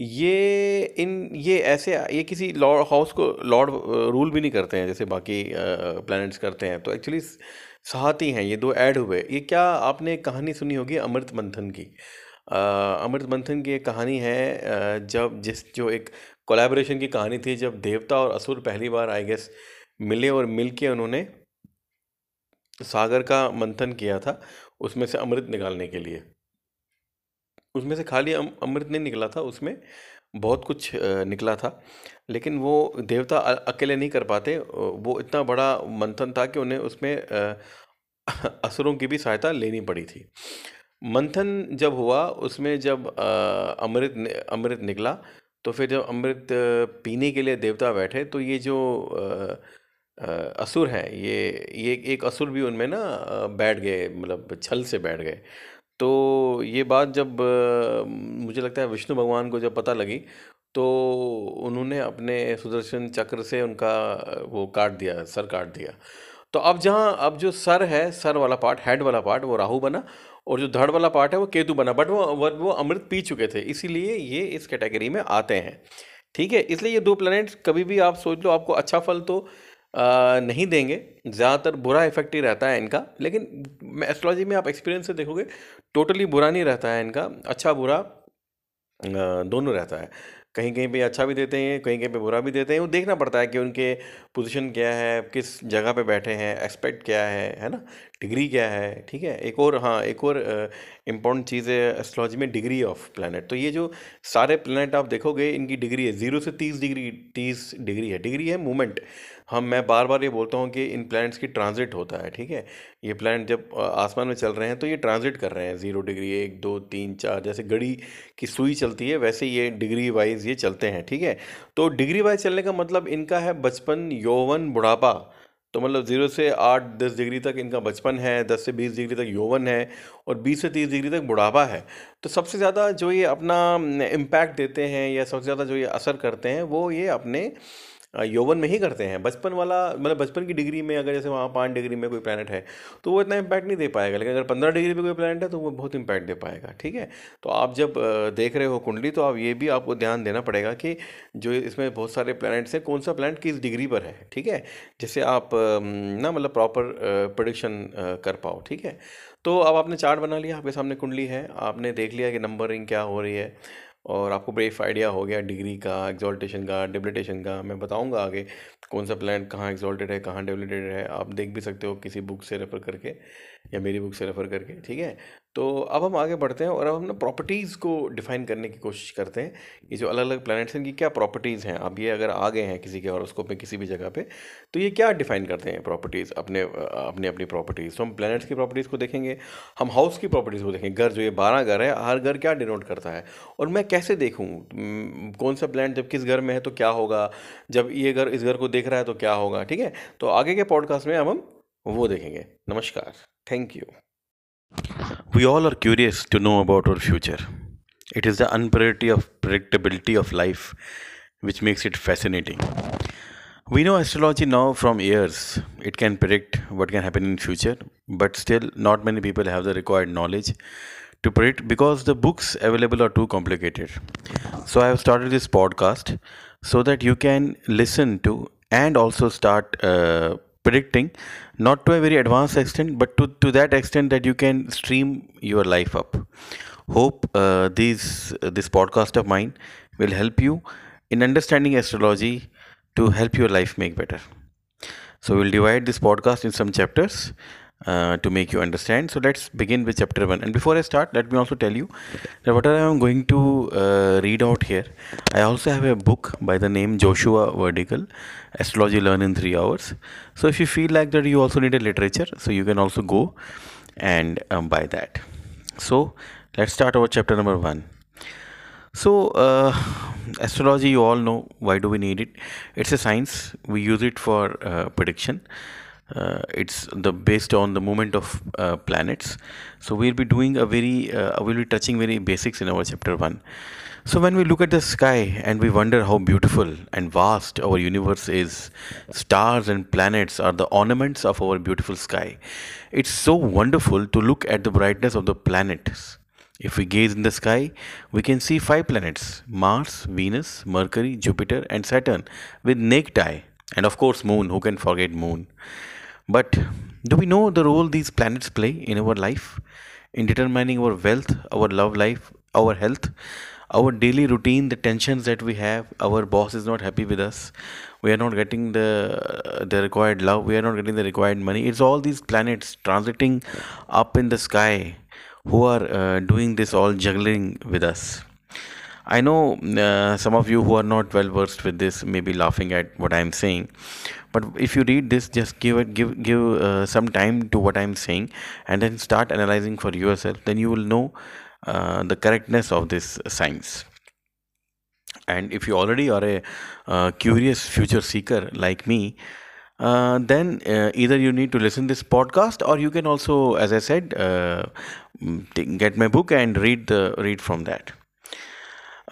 ये इन, ये ऐसे, ये किसी लॉर्ड हाउस को लॉर्ड रूल भी नहीं करते हैं, जैसे बाकी प्लैनेट्स करते हैं। तो एक्चुअली साहती हैं, ये दो ऐड हुए। ये क्या आपने कहानी सुनी होगी अमृत मंथन की? अमृत मंथन की एक कहानी है जब जिस, जो एक कोलैबोरेशन की कहानी थी जब देवता और असुर पहली बार आई गेस मिले और मिल के उन्होंने सागर का मंथन किया था उसमें से अमृत निकालने के लिए। उसमें से खाली अमृत नहीं निकला था, उसमें बहुत कुछ निकला था। लेकिन वो देवता अकेले नहीं कर पाते वो इतना बड़ा मंथन था कि उन्हें उसमें असुरों की भी सहायता लेनी पड़ी थी। मंथन जब हुआ, उसमें जब अमृत अमृत निकला तो फिर जब अमृत पीने के लिए देवता बैठे तो ये जो असुर हैं, ये ये एक असुर भी उनमें ना बैठ गए मतलब छल से बैठ गए। तो ये बात जब मुझे लगता है विष्णु भगवान को जब पता लगी तो उन्होंने अपने सुदर्शन चक्र से उनका वो काट दिया, सर काट दिया। तो अब जहाँ, अब जो सर है, सर वाला पार्ट, हेड वाला पार्ट, वो राहु बना और जो धड़ वाला पार्ट है वो केतु बना बट वो वो अमृत पी चुके थे इसीलिए ये इस कैटेगरी में आते हैं। ठीक है इसलिए ये दो प्लैनेट्स कभी भी आप सोच लो आपको अच्छा फल तो आ, नहीं देंगे ज़्यादातर बुरा इफ़ेक्ट ही रहता है इनका लेकिन एस्ट्रोलॉजी में आप एक्सपीरियंस से देखोगे टोटली बुरा नहीं रहता है इनका अच्छा बुरा दोनों रहता है। कहीं कहीं पे अच्छा भी देते हैं कहीं कहीं पे बुरा भी देते हैं। वो देखना पड़ता है कि उनके पोजीशन क्या है, किस जगह पे बैठे हैं एक्सपेक्ट क्या है है ना? डिग्री क्या है, ठीक है? एक और हाँ एक और इंपॉर्टेंट चीज़ है एस्ट्रोलॉजी में डिग्री ऑफ़ प्लानट तो ये जो सारे प्लानट आप देखोगे, इनकी डिग्री है ज़ीरो से तीस डिग्री तीस डिग्री है। डिग्री है मूवमेंट हम, मैं बार बार ये बोलता हूँ कि इन प्लैनेट्स की ट्रांजिट होता है, ठीक है? ये प्लैनेट जब आसमान में चल रहे हैं तो ये ट्रांजिट कर रहे हैं, ज़ीरो डिग्री, एक, दो, तीन, चार, जैसे घड़ी की सुई चलती है, वैसे ये डिग्री वाइज ये चलते हैं, ठीक है? तो डिग्री वाइज चलने का मतलब इनका है बचपन, यौवन, बुढ़ापा। तो मतलब ज़ीरो से आठ, दस डिग्री तक इनका बचपन है, दस से बीस डिग्री तक यौवन है और बीस से तीस डिग्री तक बुढ़ापा है। तो सबसे ज़्यादा जो ये अपना इम्पैक्ट देते हैं या सबसे ज़्यादा जो ये असर करते हैं, वो ये अपने यौवन में ही करते हैं। बचपन वाला मतलब बचपन की डिग्री में अगर जैसे वहाँ पाँच डिग्री में कोई प्लानट है तो वो इतना इम्पैक्ट नहीं दे पाएगा। लेकिन अगर पंद्रह डिग्री में कोई प्लानट है तो वो बहुत इम्पैक्ट दे पाएगा, ठीक है? तो आप जब देख रहे हो कुंडली तो आप ये भी आपको ध्यान देना पड़ेगा कि जो इसमें बहुत सारे प्लानट्स हैं, कौन सा प्लानट किस डिग्री पर है, ठीक है? जिससे आप ना मतलब प्रॉपर प्रोडिक्शन कर पाओ, ठीक है? तो अब आपने चार्ट बना लिया, आपके सामने कुंडली है, आपने देख लिया कि नंबरिंग क्या हो रही है। और आपको ब्रीफ आइडिया हो गया डिग्री का एग्जॉल्टेशन का डिबलीटेशन का, मैं बताऊँगा आगे कौन सा प्लान कहाँ एग्जॉल्टेड है, कहाँ डिबलीटेड है, आप देख भी सकते हो किसी बुक से रेफ़र करके। या मेरी बुक से रेफ़र करके, ठीक है? तो अब हम आगे बढ़ते हैं और अब हम ना प्रॉपर्टीज़ को डिफ़ाइन करने की कोशिश करते हैं ये जो अलग अलग प्लैनेट्स हैं, इनकी क्या प्रॉपर्टीज़ हैं? अब ये अगर आ गए हैं किसी के हॉरोस्कोप में किसी भी जगह पे तो ये क्या डिफ़ाइन करते हैं प्रॉपर्टीज़ अपने, अपनी अपनी प्रॉपर्टीज़ तो हम प्लानट्स की प्रॉपर्टीज़ को देखेंगे, हम हाउस की प्रॉपर्टीज़ को देखेंगे, घर जो ये बारह घर है, हर घर क्या डिनोट करता है? और मैं कैसे देखूँ? कौन सा प्लान जब किस घर में है तो क्या होगा? जब ये घर इस घर को देख रहा है तो क्या होगा? ठीक है? तो आगे के पॉडकास्ट में अब हम वो देखेंगे। नमस्कार। Thank you. We all are curious to know about our future. It is the unpredictability of life which makes it fascinating. We know astrology now from years. It can predict what can happen in future, but still not many people have the required knowledge to predict because the books available are too complicated. So I have started this podcast so that you can listen to and also start uh, predicting not to a very advanced extent but to, to that extent that you can stream your life up. Hope uh, these uh, this podcast of mine will help you in understanding astrology to help your life make better. So we'll divide this podcast in some chapters uh, to make you understand. So let's begin with chapter 1. And before I start, let me also tell you that what I am going to uh, read out here, I also have a book by the name Joshua Vertical Astrology Learn in 3 Hours. So if you feel like that you also need a literature, so you can also go and um, buy that. So let's start our chapter number 1. So, uh, astrology, you all know why do we need it? It's a science. We use it for uh, prediction uh, it's the based on the movement of uh, planets so we'll be doing a very uh, we'll be touching very basics in our chapter 1 so when we look at the sky and we wonder how beautiful and vast our universe is stars and planets are the ornaments of our beautiful sky it's so wonderful to look at the brightness of the planets if we gaze in the sky, we can see five planets Mars, Venus, Mercury, Jupiter, and Saturn with naked eye. And of course, Moon. Who can forget Moon? But do we know the role these planets play in our life, in determining our wealth, our love life, our health, our daily routine, the tensions that we have? Our boss is not happy with us. We are not getting the the required love. We are not getting the required money. It's all these planets transiting up in the sky who are uh, doing this all juggling with us. I know uh, some of you who are not well versed with this may be laughing at what I'm saying, but if you read this, just give it give give uh, some time to what I'm saying, and then start analyzing for yourself. Then you will know uh, the correctness of this science. And if you already are a uh, curious future seeker like me, uh, then uh, either you need to listen this podcast or you can also as i said uh, get my book and read the read from that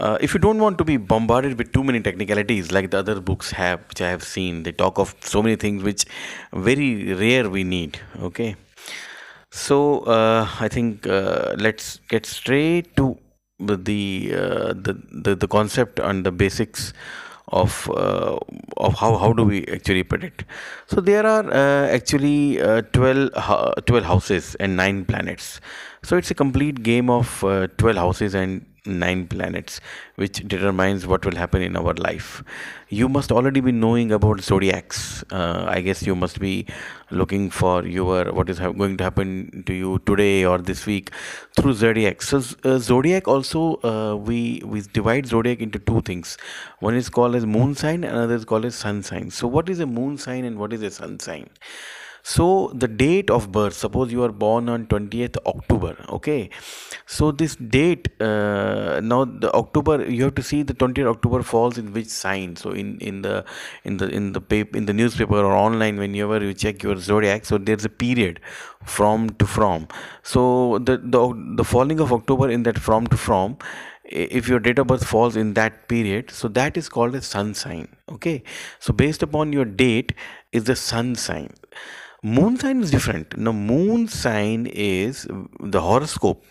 uh, if you don't want to be bombarded with too many technicalities like the other books have, which I have seen, they talk of so many things which very rare we need. Okay, so uh, I think uh, let's get straight to the, uh, the the the concept and the basics of uh, of how how do we actually predict so there are actually uh, 12 12 houses and 9 planets so it's a complete game of uh, 12 houses and nine planets which determines what will happen in our life. You must already be knowing about zodiacs. Uh, i guess you must be looking for your what is going to happen to you today or this week through zodiac. So uh, zodiac also uh, we we divide zodiac into two things. One is called as moon sign another is called as sun sign. So what is a moon sign and what is a sun sign so the date of birth suppose you are born on 20th october okay? So this date uh, now the october you have to see the 20th october falls in which sign. So in in the in the in the paper in the newspaper or online whenever you check your zodiac so there's a period from to from. So the the, the falling of october in that from to from if your date of birth falls in that period so that is called a sun sign okay? So based upon your date is the sun sign moon sign is different. Now moon sign is the horoscope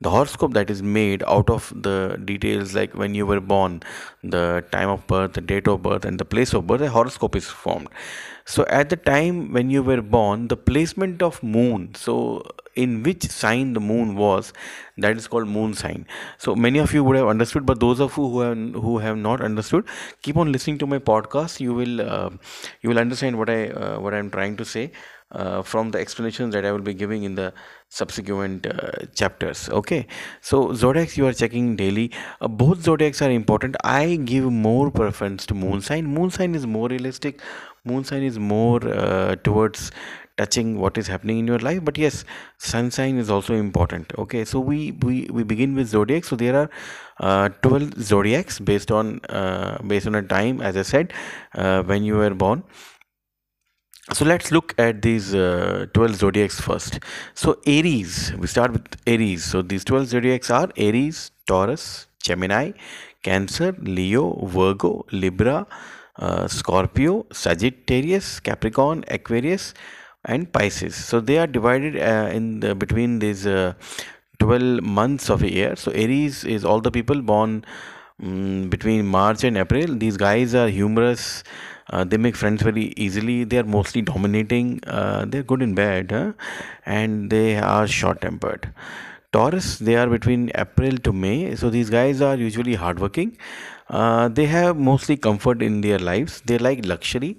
the horoscope that is made out of the details like when you were born the time of birth the date of birth and the place of birth a horoscope is formed. So at the time when you were born the placement of moon so in which sign the moon was that is called moon sign. So many of you would have understood but those of you who have who have not understood keep on listening to my podcast. You will uh, you will understand what i uh, what i'm trying to say uh, from the explanations that I will be giving in the subsequent uh, chapters. Okay, so zodiacs you are checking daily. Uh, both zodiacs are important. I give more preference to moon sign. Moon sign is more realistic. Moon sign is more uh, towards touching what is happening in your life but yes sun sign is also important okay so we we, we begin with zodiac so there are uh, 12 zodiacs based on uh, based on a time as i said uh, when you were born so let's look at these uh, 12 zodiacs first. So aries we start with aries. So these 12 zodiacs are aries taurus gemini cancer leo virgo libra uh, scorpio sagittarius capricorn aquarius and pisces. So they are divided uh, in the, between these uh, 12 months of a year. So aries is all the people born um, between march and april. These guys are humorous uh, they make friends very easily. They are mostly dominating. Uh, they're good in bed huh? and they are short tempered taurus they are between april to may. So these guys are usually hardworking. Uh, they have mostly comfort in their lives. They like luxury.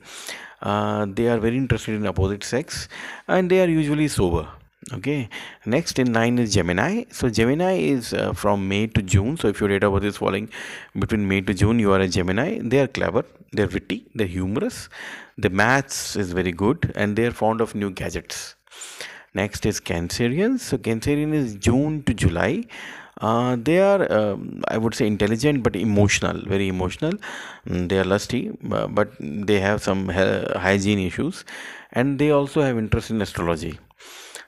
Uh, they are very interested in opposite sex. And they are usually sober okay. Next in line is gemini. So gemini is uh, from may to june. So if your of birth is falling between may to june you are a gemini. They are clever. They're witty. They're humorous. The maths is very good and they're fond of new gadgets. Next is cancerians so cancerian is june to july. Uh, they are um, i would say intelligent but emotional very emotional. Mm, they are lusty but they have some hygiene issues. And they also have interest in astrology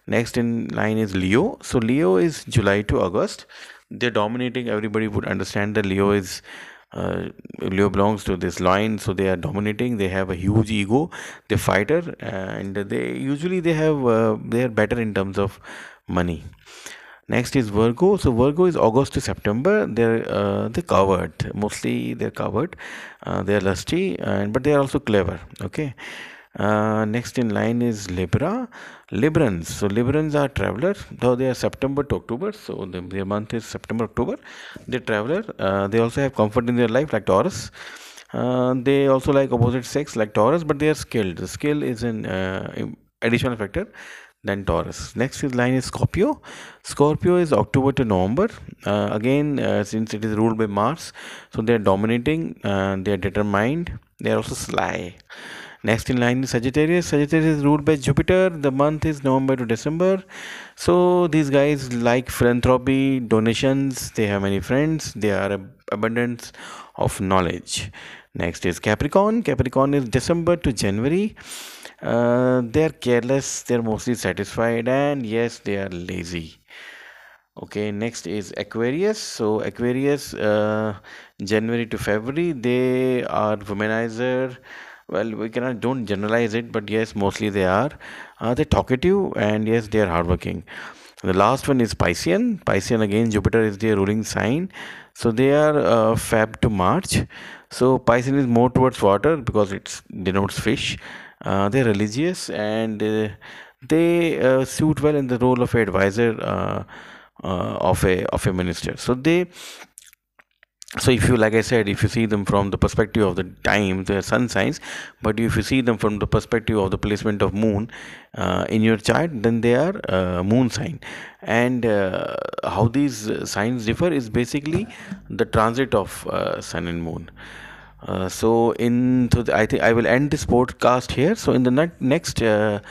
next in line is leo. So leo is july to august. They're dominating. Everybody would understand that leo is uh, leo belongs to this line. So they are dominating. They have a huge ego. They fighter and they usually they have uh, they are better in terms of money. Next is virgo. So virgo is august to september. They're uh, they're covered mostly they're covered uh, they're lusty and but they are also clever. Okay uh, next in line is Libra. Librans. So Librans are travelers, though they are September to October. So the, their month is September October. They traveler. Uh, they also have comfort in their life like Taurus. Uh, they also like opposite sex like Taurus, but they are skilled. The skill is an uh, additional factor than Taurus. Next is line is Scorpio. Scorpio is October to November. Uh, again, uh, since it is ruled by Mars, so they are dominating. Uh, they are determined. They are also sly. Next in line is Sagittarius. Sagittarius is ruled by Jupiter. The month is November to December. So these guys like philanthropy, donations. They have many friends. They are abundance of knowledge. Next is Capricorn. Capricorn is December to January. Uh, they are careless. They are mostly satisfied, and yes, they are lazy. Okay, next is Aquarius. So Aquarius, uh, January to February, they are womanizer well we cannot don't generalize it but yes mostly they are uh, they're talkative and yes they are hardworking. The last one is piscean. Piscean again jupiter is their ruling sign. So they are uh, feb to march. So piscean is more towards water because it denotes fish. Uh, they're religious and uh, they uh, suit well in the role of advisor uh, of a of a minister. So they so if you like i said if you see them from the perspective of the time the sun signs but if you see them from the perspective of the placement of moon uh, in your chart then they are uh, moon sign and uh, how these signs differ is basically the transit of uh, sun and moon uh, so in so I think I will end this podcast here. So in the ne- next uh,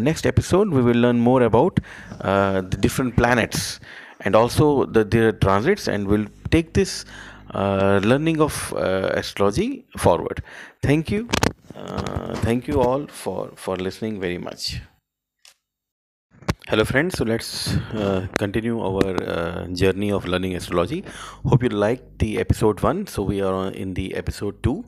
next episode, we will learn more about the different planets and also the their transits, and we'll take this uh, learning of uh, astrology forward. Thank you. Uh, thank you all for, for listening very much. Hello friends. So let's uh, continue our uh, journey of learning astrology. Hope you liked the episode 1 so we are in the episode 2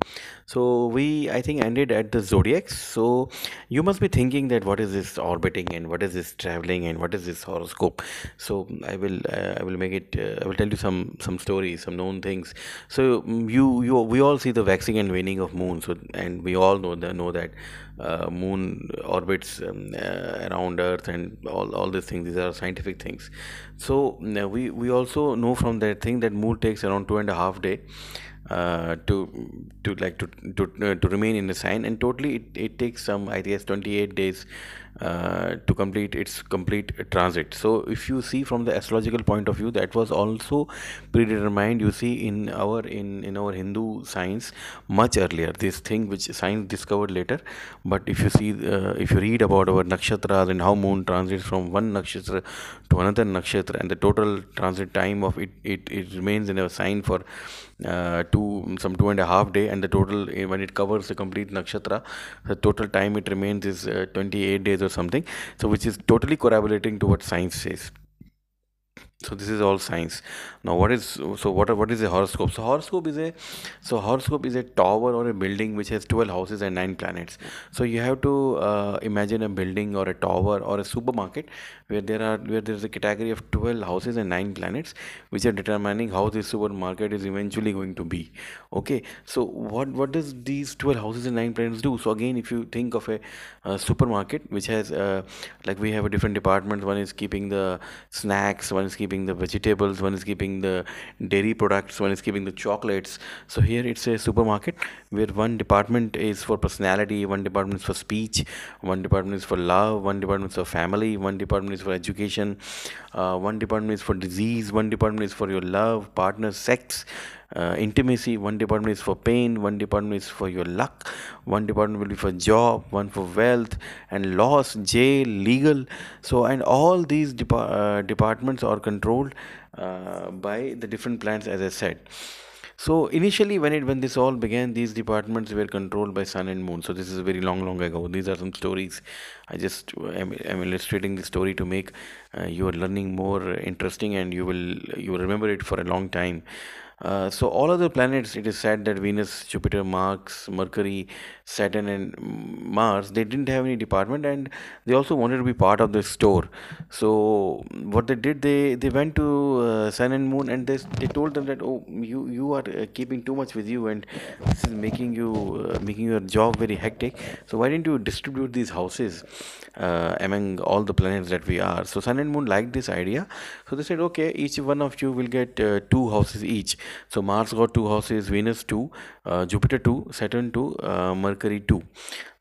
so we i think ended at the zodiacs so you must be thinking that what is this orbiting and what is this traveling and what is this horoscope? So i will uh, i will make it uh, i will tell you some some stories some known things. So mm, you you we all see the waxing and waning of moon. So and we all know know that uh, moon orbits um, uh, around earth and all, all these things these are scientific things. So mm, we we also know from that thing that moon takes around two and a half day uh, to to like to to, uh, to remain in the sign. And totally it, it takes some i guess 28 days uh, to complete its complete transit. So if you see from the astrological point of view that was also predetermined you see in our in in our hindu science much earlier. This thing which science discovered later. But if you see uh, if you read about our nakshatras and how moon transits from one nakshatra to another nakshatra and the total transit time of it it, it remains in a sign for two some two and a half day and the total eh, when it covers the complete nakshatra the total time it remains is uh, 28 days or something. So which is totally corroborating to what science says so this is all science. Now what is so what what is a horoscope? So horoscope is a so horoscope is a tower or a building which has 12 houses and 9 planets. So you have to uh, imagine a building or a tower or a supermarket where there are where there is a category of 12 houses and 9 planets which are determining how this supermarket is eventually going to be. Okay? So what what does these 12 houses and 9 planets do? So again if you think of a, a supermarket which has uh, like we have a different department. One is keeping the snacks one is keeping the vegetables one is keeping the dairy products one is keeping the chocolates. So here it's a supermarket where one department is for personality one department is for speech one department is for love one department is for family one department is for education uh, one department is for disease one department is for your love partner sex uh, intimacy one department is for pain one department is for your luck one department will be for job one for wealth and loss jail legal so and all these depa- uh, departments are controlled uh, by the different plants as i said so initially, when it when this all began, these departments were controlled by sun and moon. So this is very long, long ago. These are some stories. I just am, am illustrating the story to make uh, your learning more interesting, and you will you will remember it for a long time. Uh, so all other planets, it is said that Venus, Jupiter, Mars, Mercury, Saturn, and Mars, they didn't have any department, and they also wanted to be part of the store. So what they did, they they went to uh, Sun and Moon, and they they told them that oh you you are uh, keeping too much with you, and this is making you uh, making your job very hectic. So why didn't you distribute these houses uh, among all the planets that we are? So Sun and Moon liked this idea, so they said okay, each one of you will get two houses each so Mars got two houses, Venus two, uh, Jupiter two, Saturn two, uh, Mercury two.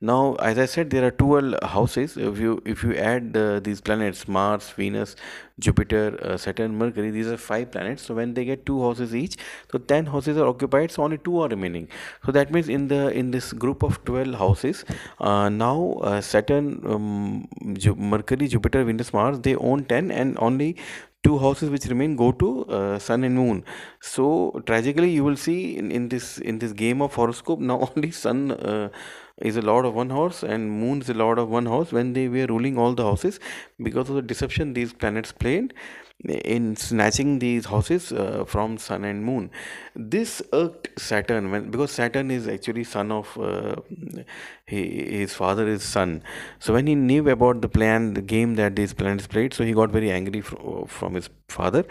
Now, as I said, there are 12 houses. If you if you add uh, these planets, Mars, Venus, Jupiter, uh, Saturn, Mercury, these are five planets. So when they get two houses each, so 10 houses are occupied. So only two are remaining. So that means in the in this group of 12 houses, uh, now uh, Saturn, um, Ju- Mercury, Jupiter, Venus, Mars, they own 10, and only two houses which remain go to uh, sun and moon. So tragically you will see in, in this in this game of horoscope now only sun uh, is a lord of one house and moon is a lord of one house when they were ruling all the houses. Because of the deception these planets played in snatching these houses uh, from sun and moon. This irked saturn when because saturn is actually son of uh, he, his father is son. So when he knew about the plan the game that these planets played so he got very angry fr- from his father.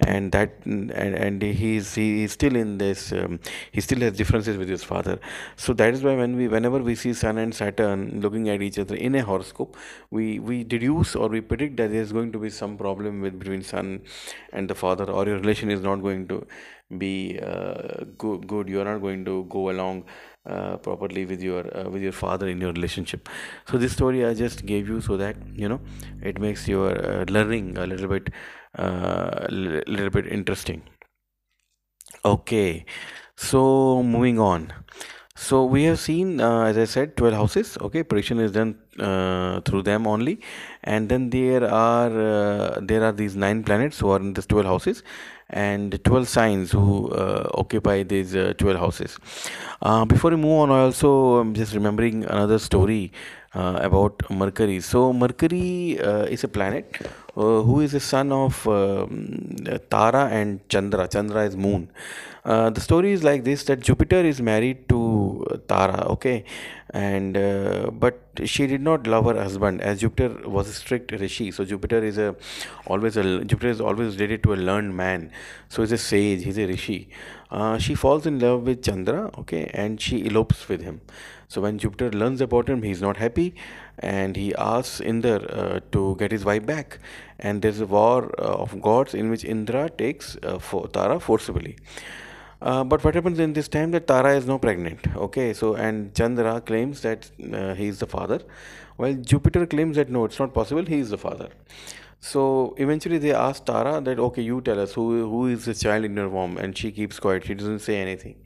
And that and, and he's he is still in this um, he still has differences with his father. So that is why when we whenever we see sun and saturn looking at each other in a horoscope we we deduce or we predict that there is going to be some problem with between sun and the father or your relation is not going to be uh, good, good. You are not going to go along uh, properly with your uh, with your father in your relationship. So this story i just gave you so that you know it makes your uh, learning a little bit a uh, little bit interesting. Okay. So moving on. So we have seen uh, as i said 12 houses. Okay prediction is done uh, through them only. And then there are there are these nine planets who are in these 12 houses and 12 signs who uh, occupy these uh, 12 houses. Uh, before we move on i also am just remembering another story uh, about mercury. So mercury uh, is a planet who is the son of um, tara and chandra. Chandra is moon. The story is like this that jupiter is married to tara okay and uh, but she did not love her husband. As jupiter was a strict rishi so jupiter is a always a jupiter is always related to a learned man. So he's a sage he's a rishi. Uh, she falls in love with chandra okay and she elopes with him. So when jupiter learns about him he's not happy and he asks indra uh, to get his wife back. And there's a war uh, of gods in which indra takes uh, for tara forcibly uh, but what happens in this time that Tara is now pregnant. Okay, so and Chandra claims that uh, he is the father, while Jupiter claims that no, it's not possible. He is the father. So eventually they ask Tara that okay, you tell us who who is the child in your womb, and she keeps quiet. She doesn't say anything.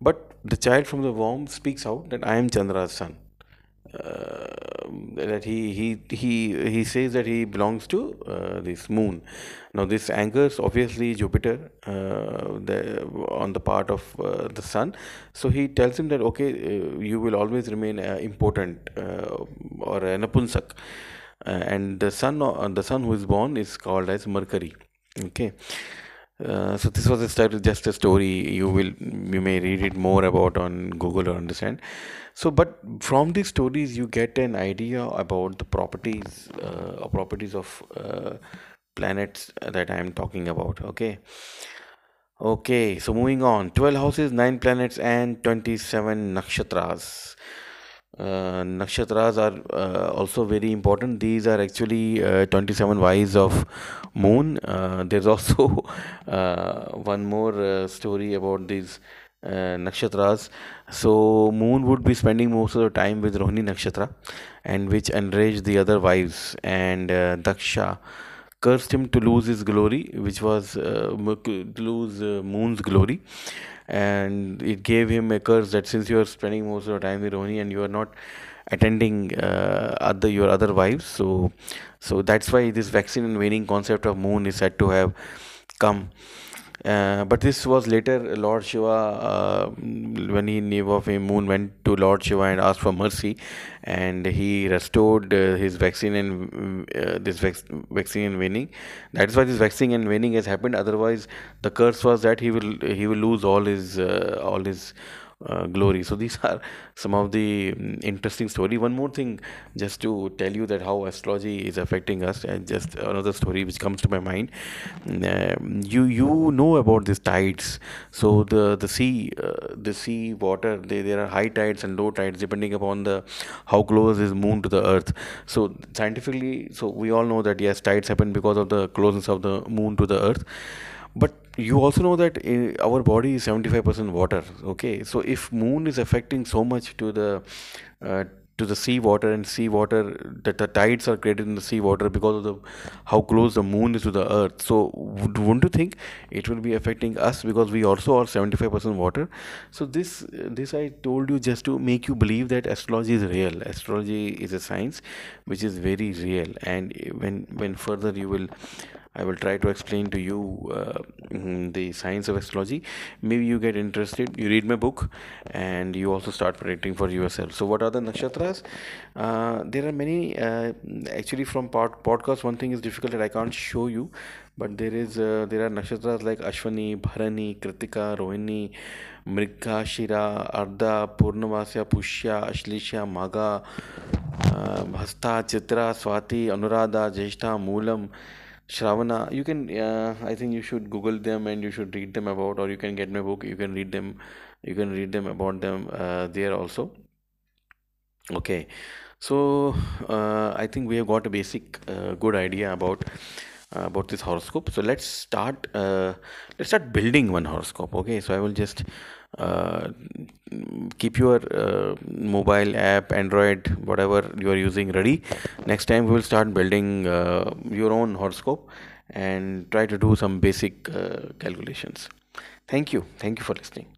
But the child from the womb speaks out that I am Chandra's son. Uh, that he he he he says that he belongs to uh, this moon. Now this angers obviously jupiter uh, the, on the part of uh, the sun. So he tells him that okay uh, you will always remain uh, important or an apunsak and the son the son who is born is called as mercury. Okay uh, so this was a start, just a story you will you may read it more about on google or understand. So but from these stories you get an idea about the properties uh, properties of uh, planets that i am talking about okay? Okay so moving on. 12 houses 9 planets and 27 nakshatras uh, nakshatras are uh, also very important. These are actually uh, 27 wives of moon. Uh, there's also uh, one more uh, story about these nakshatras. So moon would be spending most of the time with rohini nakshatra and which enraged the other wives. And daksha cursed him to lose his glory which was lose moon's glory and it gave him a curse that since you are spending most of your time with Rohini and you are not attending uh, other your other wives so so that's why this waxing and waning concept of moon is said to have come uh, but this was later Lord Shiva, uh, when he knew of a moon, went to Lord Shiva and asked for mercy, and he restored uh, his vaccine and uh, this vac- vaccine and waning. That is why this vaccine and waning has happened. Otherwise, the curse was that he will he will lose all his uh, all his uh, glory. So these are some of the mm, interesting story. One more thing just to tell you that how astrology is affecting us and just another story which comes to my mind. Uh, you you know about these tides. So the the sea uh, the sea water they, there are high tides and low tides depending upon the how close is moon to the earth. So scientifically so we all know that yes tides happen because of the closeness of the moon to the earth. But you also know that our body is 75% water okay? So if moon is affecting so much to the uh, to the sea water and sea water that the tides are created in the sea water because of the how close the moon is to the earth. So wouldn't you think it will be affecting us because we also are 75% water? So this this i told you just to make you believe that astrology is real. Astrology is a science which is very real. And when when further you will I will try to explain to you uh, mm, the science of astrology. Maybe you get interested, you read my book, and you also start predicting for yourself. So, what are the nakshatras? Uh, there are many. Uh, actually, from pod- podcast, one thing is difficult that I can't show you, but there is uh, there are nakshatras like Ashwani, Bharani, Kritika, Rohini. Mrika, Shira, Arda, Purnavasya, Pushya, Ashlisha, Maga, uh, Hasta, Chitra, Swati, Anuradha, Jeshta, Moolam, Shravana, you can, uh, I think you should Google them and you should read them about, or you can get my book. You can read them, you can read them about them uh, there also. Okay, so uh, I think we have got a basic uh, good idea about uh, about this horoscope so let's start uh, let's start building one horoscope okay so i will just uh, keep your uh, mobile app android whatever you are using ready. Next time we will start building uh, your own horoscope and try to do some basic uh, calculations. Thank you. Thank you for listening